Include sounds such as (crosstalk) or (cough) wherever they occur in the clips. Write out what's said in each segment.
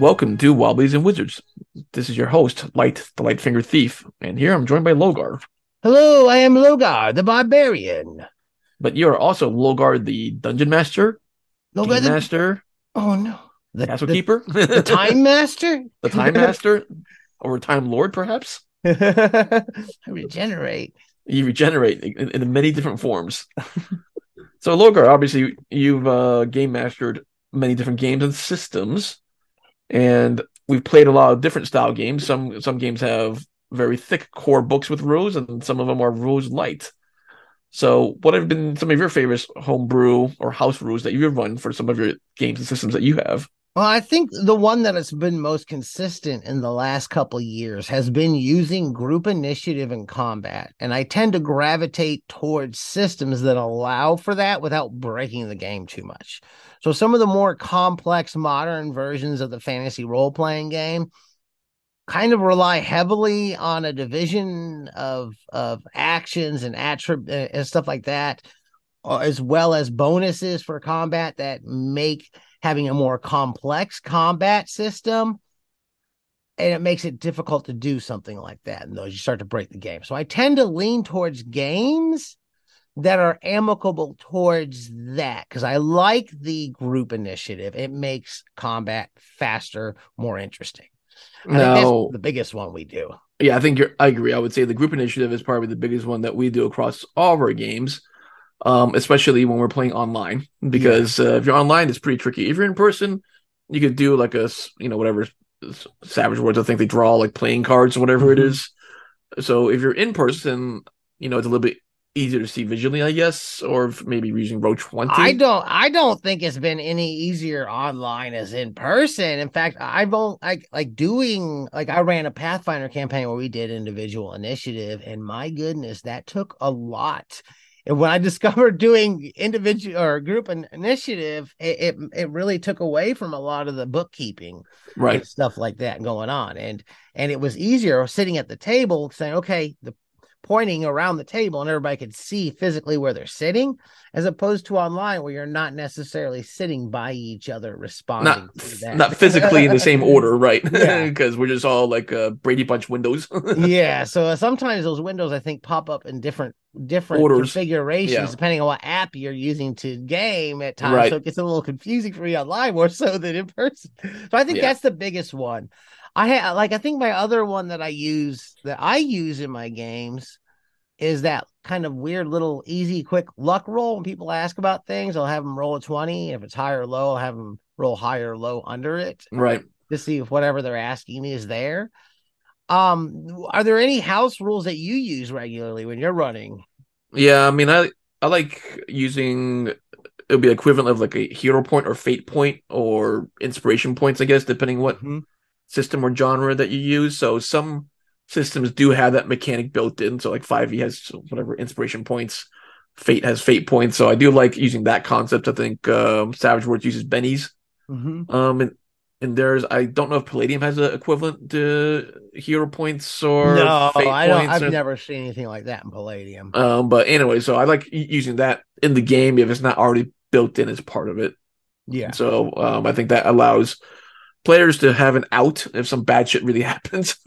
Welcome to Wobblies and Wizards. This is your host, Light the Lightfinger Thief, and here I'm joined by Logar. Hello, I am Logar, the barbarian. But you are also Logar, the Dungeon Master, Logar, Game the Master, oh no, the, Castle the, Keeper, the Time Master, (laughs) the Time (laughs) Master, or Time Lord, perhaps. (laughs) I regenerate. You regenerate in, in many different forms. so, Logar, obviously, you've uh, game mastered many different games and systems, and we've played a lot of different style games. Some some games have very thick core books with rules, and some of them are rules light. So, what have been some of your favorite homebrew or house rules that you've run for some of your games and systems that you have? Well, I think the one that has been most consistent in the last couple years has been using group initiative in combat. And I tend to gravitate towards systems that allow for that without breaking the game too much. So some of the more complex modern versions of the fantasy role playing game kind of rely heavily on a division of of actions and attributes and stuff like that uh, as well as bonuses for combat that make having a more complex combat system and it makes it difficult to do something like that and those you start to break the game so i tend to lean towards games that are amicable towards that because i like the group initiative it makes combat faster more interesting I think that's No, the biggest one we do yeah, I think you're. I agree. I would say the group initiative is probably the biggest one that we do across all of our games, um, especially when we're playing online. Because uh, if you're online, it's pretty tricky. If you're in person, you could do like a you know whatever Savage Worlds. I think they draw like playing cards or whatever it Mhm. is. So if you're in person, you know it's a little bit easier to see visually, I guess, or maybe using Roll20. I don't I don't think it's been any easier online as in person. In fact, I've only like like doing like I ran a Pathfinder campaign where we did individual initiative, and my goodness, that took a lot. And when I (laughs) discovered doing individual or group in- initiative, it, it it really took away from a lot of the bookkeeping right. stuff like that going on. And and it was easier sitting at the table saying, okay, the pointing around the table and everybody could see physically where they're sitting, as opposed to online where you're not necessarily sitting by each other responding Not to that. not physically in the same (laughs) order, right? (laughs) Yeah. Because we're just all like uh, Brady Bunch windows. yeah. So uh, sometimes those windows I think pop up in different different Orders. configurations Yeah. depending on what app you're using to game at times. Right. So it gets a little confusing for me online more (laughs) so than in person. So I think Yeah. that's the biggest one. I like I think my other one that I use that I use in my games is that kind of weird little easy quick luck roll when people ask about things I'll have them roll a 20 if it's high or low I'll have them roll high or low under it right. to see if whatever they're asking me is there. Um, are there any house rules that you use regularly when you're running? Yeah, I mean, I I like using it would be equivalent of like a hero point or fate point or inspiration points, I guess, depending what Mhm. system or genre that you use. So some systems do have that mechanic built in. So like 5e has whatever inspiration points, fate has fate points. So I do like using that concept. I think um, Savage Worlds uses bennies. Mhm. Um, and and there's I don't know if Palladium has an equivalent to hero points or No, I don't. I've or- never seen anything like that in Palladium. um, but anyway, so I like using that in the game if it's not already built in as part of it. Yeah. So um, I think that allows players to have an out if some bad shit really (laughs) happens. (laughs) (laughs)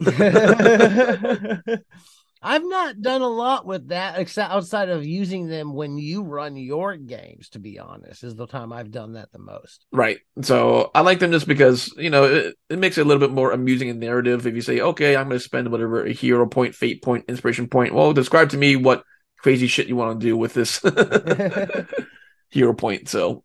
I've not done a lot with that except outside of using them when you run your games, to be honest, is the time I've done that the most. right. So I like them just because you know it, it makes it a little bit more amusing and narrative. If you say, okay, I'm going to spend whatever a hero point, fate point, inspiration point. Well, describe to me what crazy shit you want to do with this (laughs) hero point. So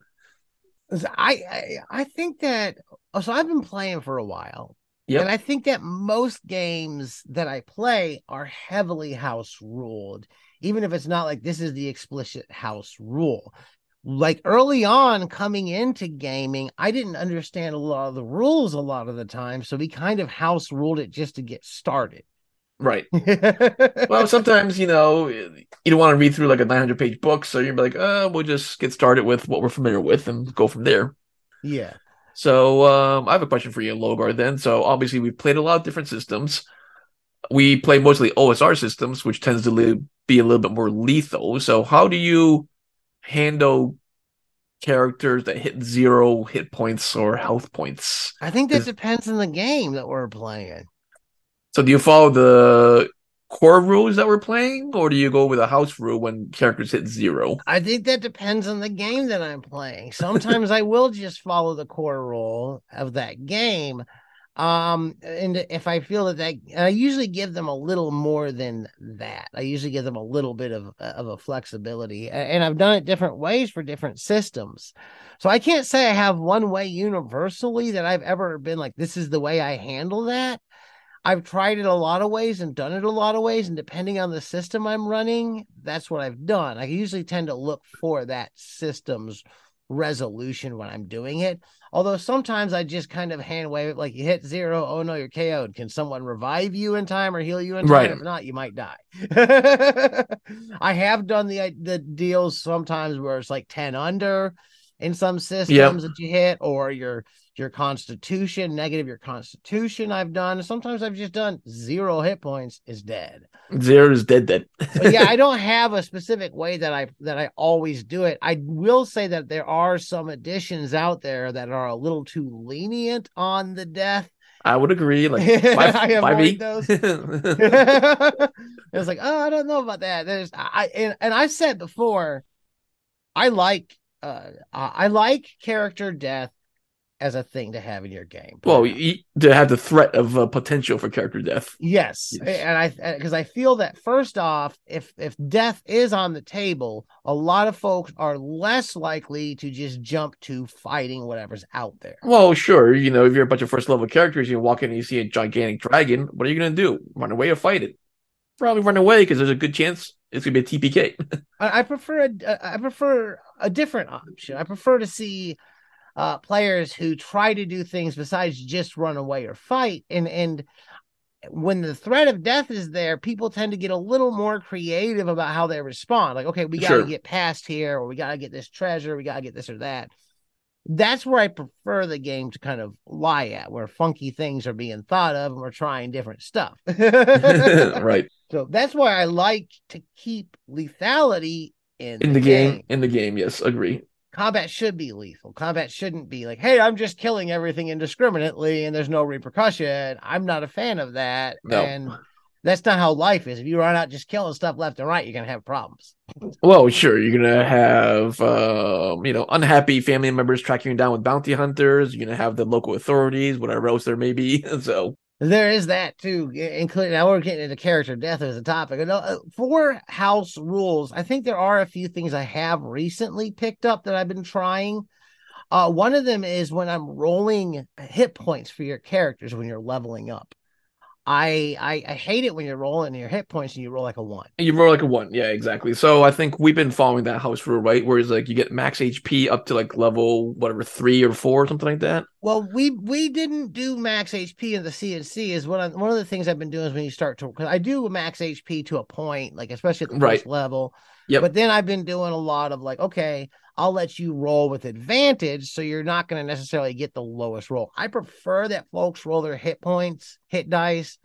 I, I I think that oh, so I've been playing for a while. Yep. And I think that most games that I play are heavily house ruled, even if it's not like this is the explicit house rule. Like early on coming into gaming, I didn't understand a lot of the rules a lot of the time. So we kind of house ruled it just to get started. right. (laughs) Well, sometimes you know you don't want to read through like a 900 page book, so you're like, uh, we'll just get started with what we're familiar with and go from there. yeah. So um, I have a question for you, Logar. Then, so obviously we've played a lot of different systems. We play mostly OSR systems, which tends to li- be a little bit more lethal. So how do you handle characters that hit zero hit points or health points. I think that Is- depends on the game that we're playing. So do you follow the core rules that we're playing, or do you go with a house rule when characters hit zero? I think that depends on the game that I'm playing. Sometimes I will just follow the core rule of that game. Um, and if I feel that that, I usually give them a little more than that. I usually give them a little bit of of a flexibility, and I've done it different ways for different systems. So I can't say I have one way universally that I've ever been like, this is the way I handle that. I've tried it a lot of ways and done it a lot of ways, and depending on the system I'm running, that's what I've done. I usually tend to look for that system's resolution when I'm doing it. Although sometimes I just kind of hand wave it, like you hit zero, oh no, you're KO'd. Can someone revive you in time or heal you in time? Right. If not, you might die. (laughs) I have done the the deals sometimes where it's like 10 under in some systems that you hit, or your your constitution, negative your constitution. I've done. Sometimes I've just done zero hit points is dead. Zero is dead. But yeah, I (laughs) don't have a specific way that I that I always do it. I will say that there are some additions out there that are a little too lenient on the death. I would agree. Like (laughs) I five, avoid five eight. those. (laughs) it was like, oh, I don't know about that. There's I and, and I've said before, I like uh I I like character death as a thing to have in your game. well, you, to have the threat of uh, potential for character death. Yes, Yes. and I because I feel that first off, if if death is on the table, a lot of folks are less likely to just jump to fighting whatever's out there. Well, sure. You know, if you're a bunch of first level characters, you walk in and you see a gigantic dragon. What are you going to do? Run away or fight it? Probably run away because there's a good chance it's going to be a TPK. (laughs) I, I prefer a I prefer a different option. I prefer to see uh, players who try to do things besides just run away or fight, and and when the threat of death is there, people tend to get a little more creative about how they respond. Like, okay, we got to Sure. get past here, or we got to get this treasure, we got to get this or that. That's where I prefer the game to kind of lie at, where funky things are being thought of and we're trying different stuff. (laughs) (laughs) right. So that's why I like to keep lethality in, In the game. In the game. Yes. Agree. Combat should be lethal. Combat shouldn't be like, hey, I'm just killing everything indiscriminately and there's no repercussion. I'm not a fan of that. No. And that's not how life is. If you run out just killing stuff left and right, you're gonna have problems. Well, sure. You're going to have, um, you know, unhappy family members tracking you down with bounty hunters. You're going to have the local authorities, whatever else there may be. (laughs) So, There is that too, including now we're getting into character death as a topic. Uh, For house rules, I think there are a few things I have recently picked up that I've been trying. Uh, one of them is when I'm rolling hit points for your characters when you're leveling up. I, I I hate it when you're rolling your hit points and you roll like a one. And you roll like a one. Yeah, exactly. So, I think we've been following that house rule, right? Where it's like you get max HP up to like level, whatever, three or four, or something like that. Well, we we didn't do max HP in the CNC. Is one of one of the things I've been doing is when you start to because I do max HP to a point, like especially at the Right. first level. Yep. But then I've been doing a lot of like, okay, I'll let you roll with advantage, so you're not going to necessarily get the lowest roll. I prefer that folks roll their hit points, hit dice,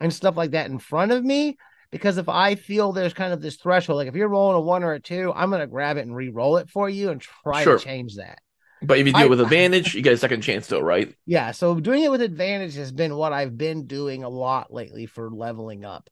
and stuff like that in front of me. Because if I feel there's kind of this threshold, like if you're rolling a one or a two, I'm going to grab it and re-roll it for you and try Sure. to change that. But if you do I- it with (laughs) advantage, you get a second chance, though, right? Yeah, so doing it with advantage has been what I've been doing a lot lately for leveling up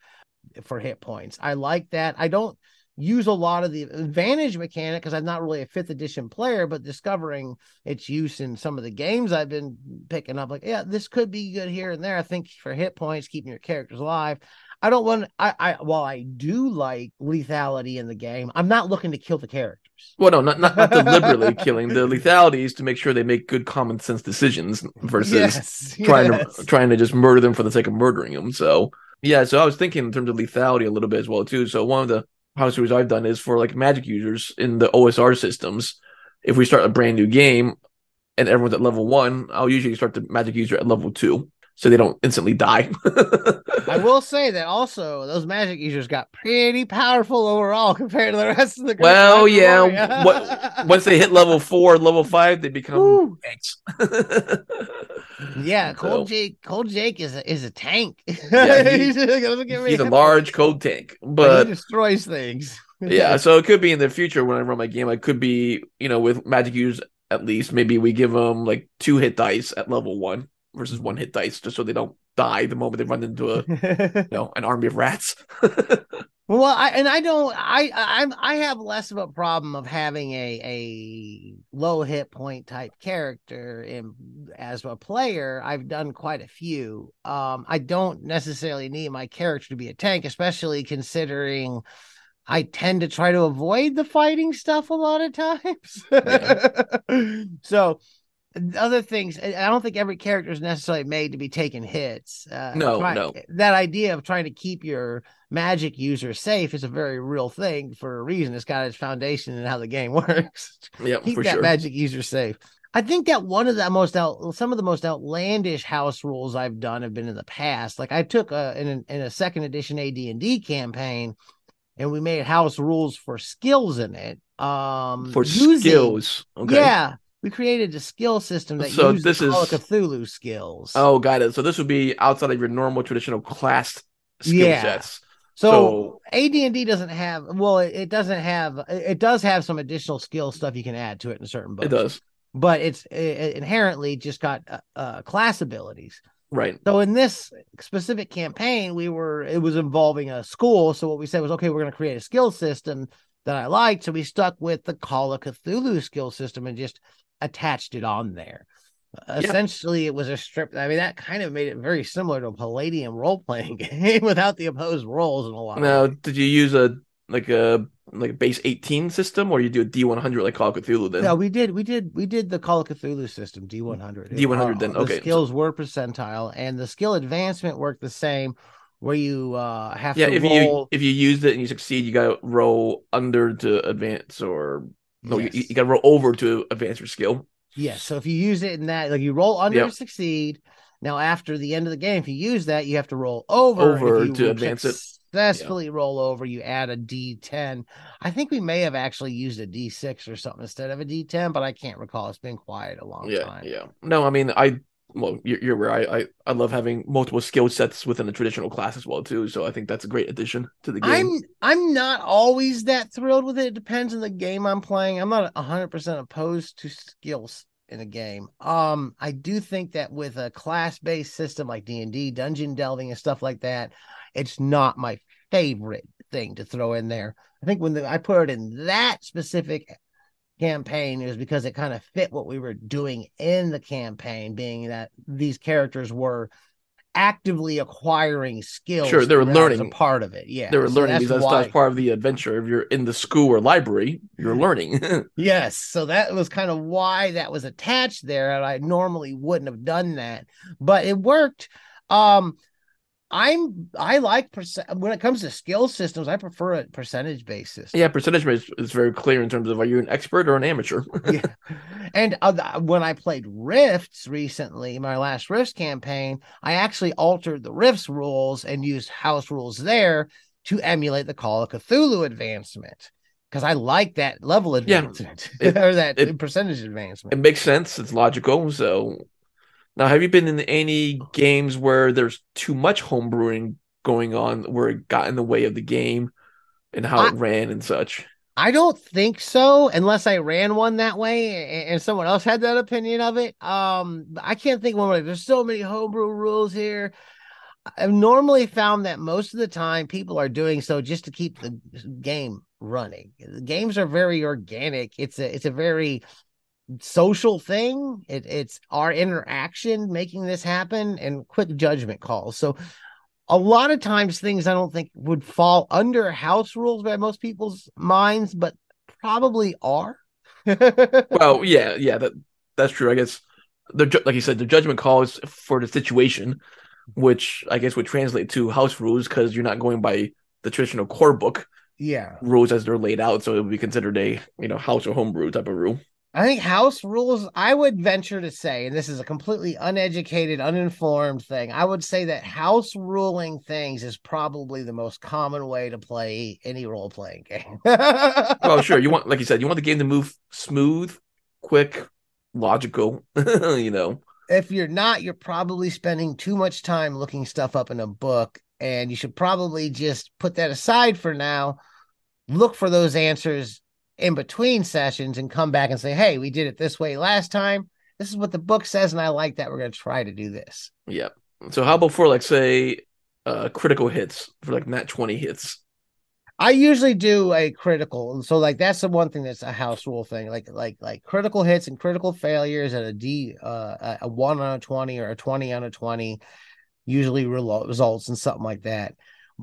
for hit points. I like that. I don't use a lot of the advantage mechanic because I'm not really a fifth edition player, but discovering its use in some of the games I've been picking up, like, yeah, this could be good here and there. I think for hit points, keeping your characters alive. I don't want I, I while I do like lethality in the game, I'm not looking to kill the characters. Well, no, not not, not deliberately (laughs) killing. The lethality is to make sure they make good common sense decisions versus Yes, trying yes. to trying to just murder them for the sake of murdering them. So yeah, so I was thinking in terms of lethality a little bit as well too. So one of the house rules I've done is for like magic users in the OSR systems. If we start a brand new game and everyone's at level one, I'll usually start the magic user at level two so they don't instantly die. (laughs) I will (laughs) say that also those magic users got pretty powerful overall (laughs) compared to the rest of the group. Well, yeah, what- Once they hit level four, level five, they become tanks. Yeah, (laughs) Cold So- Jake, Cold Jake is a, is a tank. (laughs) Yeah, he- He's- He's a large cold tank, but but he destroys things. (laughs) yeah, so it could be in the future when I run my game. I could be, you know, with magic users at least. Maybe we give them like two hit dice at level one versus one hit dice, just so they don't die the moment they run into a, you know, an army of rats. Well, I and I don't I I'm, I have less of a problem of having a a low hit point type character in as a player. I've done quite a few. Um I don't necessarily need my character to be a tank, especially considering I tend to try to avoid the fighting stuff a lot of (laughs) times. Yeah. so other things i don't think every character is necessarily made to be taking hits uh, no try, no. that idea of trying to keep your magic user safe is a very real thing for a reason. It's got its foundation in how the game (laughs) works. Yeah keep that sure. magic user safe. I think that one of the most out some of the most outlandish house rules i've done have been in the past. Like i took a in, a, in a second edition ad&d campaign and we made house rules for skills in it um for using, skills okay. yeah we created a skill system that so used this the Call is of Cthulhu skills. Oh, got it. So this would be outside of your normal traditional class skill yeah. sets. So, so AD&D doesn't have well, it, it, doesn't have it does have some additional skill stuff you can add to it in certain books. It does, but it's it inherently just got uh, uh, class abilities. Right. So in this specific campaign, we were it was involving a school. So what we said was, okay, we're going to create a skill system that I liked. So we stuck with the Call of Cthulhu skill system and just attached it on there. Yeah. Essentially, it was a strip. I mean, that kind of made it very similar to a Palladium role playing (laughs) game without the opposed roles and a lot. Now, did you use a like a like a base 18 system or you do a D100 like Call of Cthulhu then? No, we did we did we did the Call of Cthulhu system D100. D100 then. Okay. The skills were percentile and the skill advancement worked the same where you uh have yeah, to if roll... you if you used it and you succeed, you got to roll under to advance or no, yes. you, you got to roll over to advance your skill. Yes. So if you use it in that, like you roll under yep. to succeed. Now after the end of the game, if you use that, you have to roll over, over to advance it. Successfully yeah. roll over, you add a D10. I think we may have actually used a D6 or something instead of a D10, but I can't recall. It's been quiet a long yeah, time. Yeah. No, I mean, I well, you're, you're right. I, I love having multiple skill sets within a traditional class as well too. So I think that's a great addition to the game. I'm I'm not always that thrilled with it. It depends on the game I'm playing. I'm not 100 percent opposed to skills in a game. Um, I do think that with a class based system like D and D, dungeon delving and stuff like that, it's not my favorite thing to throw in there. I think when the, I put it in that specific campaign is because it kind of fit what we were doing in the campaign, being that these characters were actively acquiring skills. Sure, they were learning a part of it. Yeah, they were so learning that's because that's, that's part of the adventure. If you're in the school or library, you're (laughs) learning. (laughs) yes, so that was kind of why that was attached there, and I normally wouldn't have done that, but it worked. Um, I'm I like percent when it comes to skill systems. I prefer a percentage basis. Yeah, percentage base is very clear in terms of are you an expert or an amateur. (laughs) yeah, and uh, when I played Rifts recently, my last Rifts campaign, I actually altered the Rifts rules and used house rules there to emulate the Call of Cthulhu advancement because I like that level advancement yeah, (laughs) it, or that it, percentage advancement. It makes sense. It's logical. So now, have you been in any games where there's too much homebrewing going on, where it got in the way of the game and how I, it ran and such? I don't think so, unless I ran one that way and someone else had that opinion of it. Um, I can't think of one. There's so many homebrew rules here. I've normally found that most of the time people are doing so just to keep the game running. The games are very organic. It's a it's a very social thing. It, it's our interaction making this happen and quick judgment calls. So a lot of times things I don't think would fall under house rules by most people's minds, but probably are. (laughs) well, yeah, yeah, that that's true. I guess the like you said, the judgment call is for the situation, which I guess would translate to house rules because you're not going by the traditional core book. Yeah, rules as they're laid out, so it would be considered a you know house or homebrew type of rule. I think house rules, I would venture to say, and this is a completely uneducated, uninformed thing. I would say that house ruling things is probably the most common way to play any role playing game. (laughs) well, sure. You want, like you said, you want the game to move smooth, quick, logical, (laughs) you know. If you're not, you're probably spending too much time looking stuff up in a book, and you should probably just put that aside for now look for those answers in between sessions and come back and say, hey, we did it this way last time. This is what the book says, and I like that. We're going to try to do this. Yeah. So how about for like say uh critical hits for like not 20 hits? I usually do a critical. So like that's the one thing that's a house rule thing. Like like like critical hits and critical failures at a D uh a 1 on a 20 or a 20 on a 20 usually results in something like that.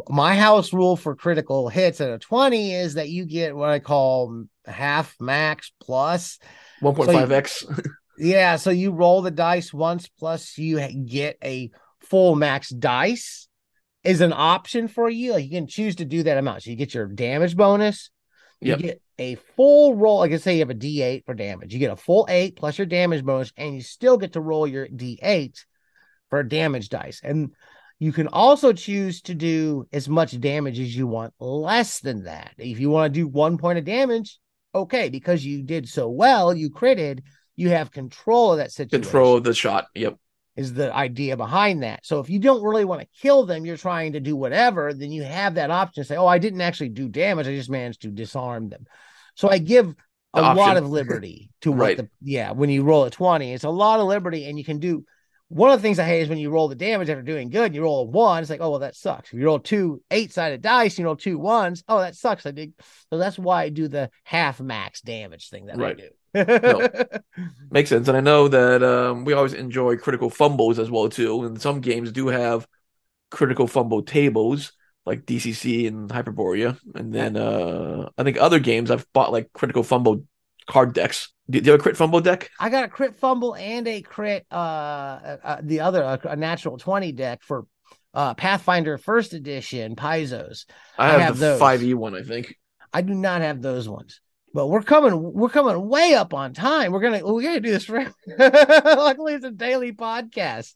My house rule for critical hits at a 20 is that you get what I call half max plus 1.5x. So (laughs) yeah, so you roll the dice once plus you get a full max dice is an option for you. Like you can choose to do that amount. So you get your damage bonus. You Yep. get a full roll. Like I say, you have a D8 for damage. You get a full eight plus your damage bonus, and you still get to roll your D8 for damage dice. And you can also choose to do as much damage as you want, less than that. If you want to do one point of damage, okay, because you did so well, you critted, you have control of that situation Control of the shot. Yep. is the idea behind that. So if you don't really want to kill them, you're trying to do whatever, then you have that option to say, "Oh, I didn't actually do damage. I just managed to disarm them." So I give a lot of liberty to what Right. the yeah, when you roll a 20, it's a lot of liberty and you can do one of the things I hate is when you roll the damage after doing good and you roll a one, it's like, oh well, that sucks. If you roll two eight-sided dice, you roll two ones, oh that sucks. I did so that's why I do the half max damage thing that Right. I do. (laughs) Makes sense. And I know that um, we always enjoy critical fumbles as well too. And some games do have critical fumble tables like DCC and Hyperborea. And then uh, I think other games I've bought like critical fumble card decks. Do you have a crit fumble deck? I got a crit fumble and a crit uh, uh uh, the other a, a natural 20 deck for uh Pathfinder first edition Paizo's. I I have, have the those. 5e one, I think. I do not have those ones. But we're coming we're coming way up on time. We're going to we're to do this for (laughs) Luckily it's a daily podcast.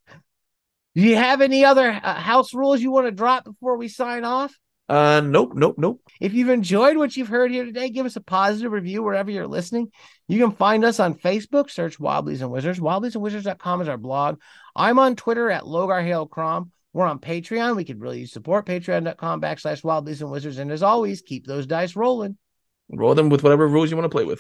Do you have any other uh, house rules you want to drop before we sign off? Uh, nope, nope, nope. If you've enjoyed what you've heard here today, give us a positive review wherever you're listening. You can find us on Facebook, search Wobblies and Wizards. Wobbliesandwizards.com is our blog. I'm on Twitter at Logar Hale Crom. We're on Patreon. We could really use support. Patreon.com backslash Wobblies and Wizards. And as always, keep those dice rolling. Roll them with whatever rules you want to play with.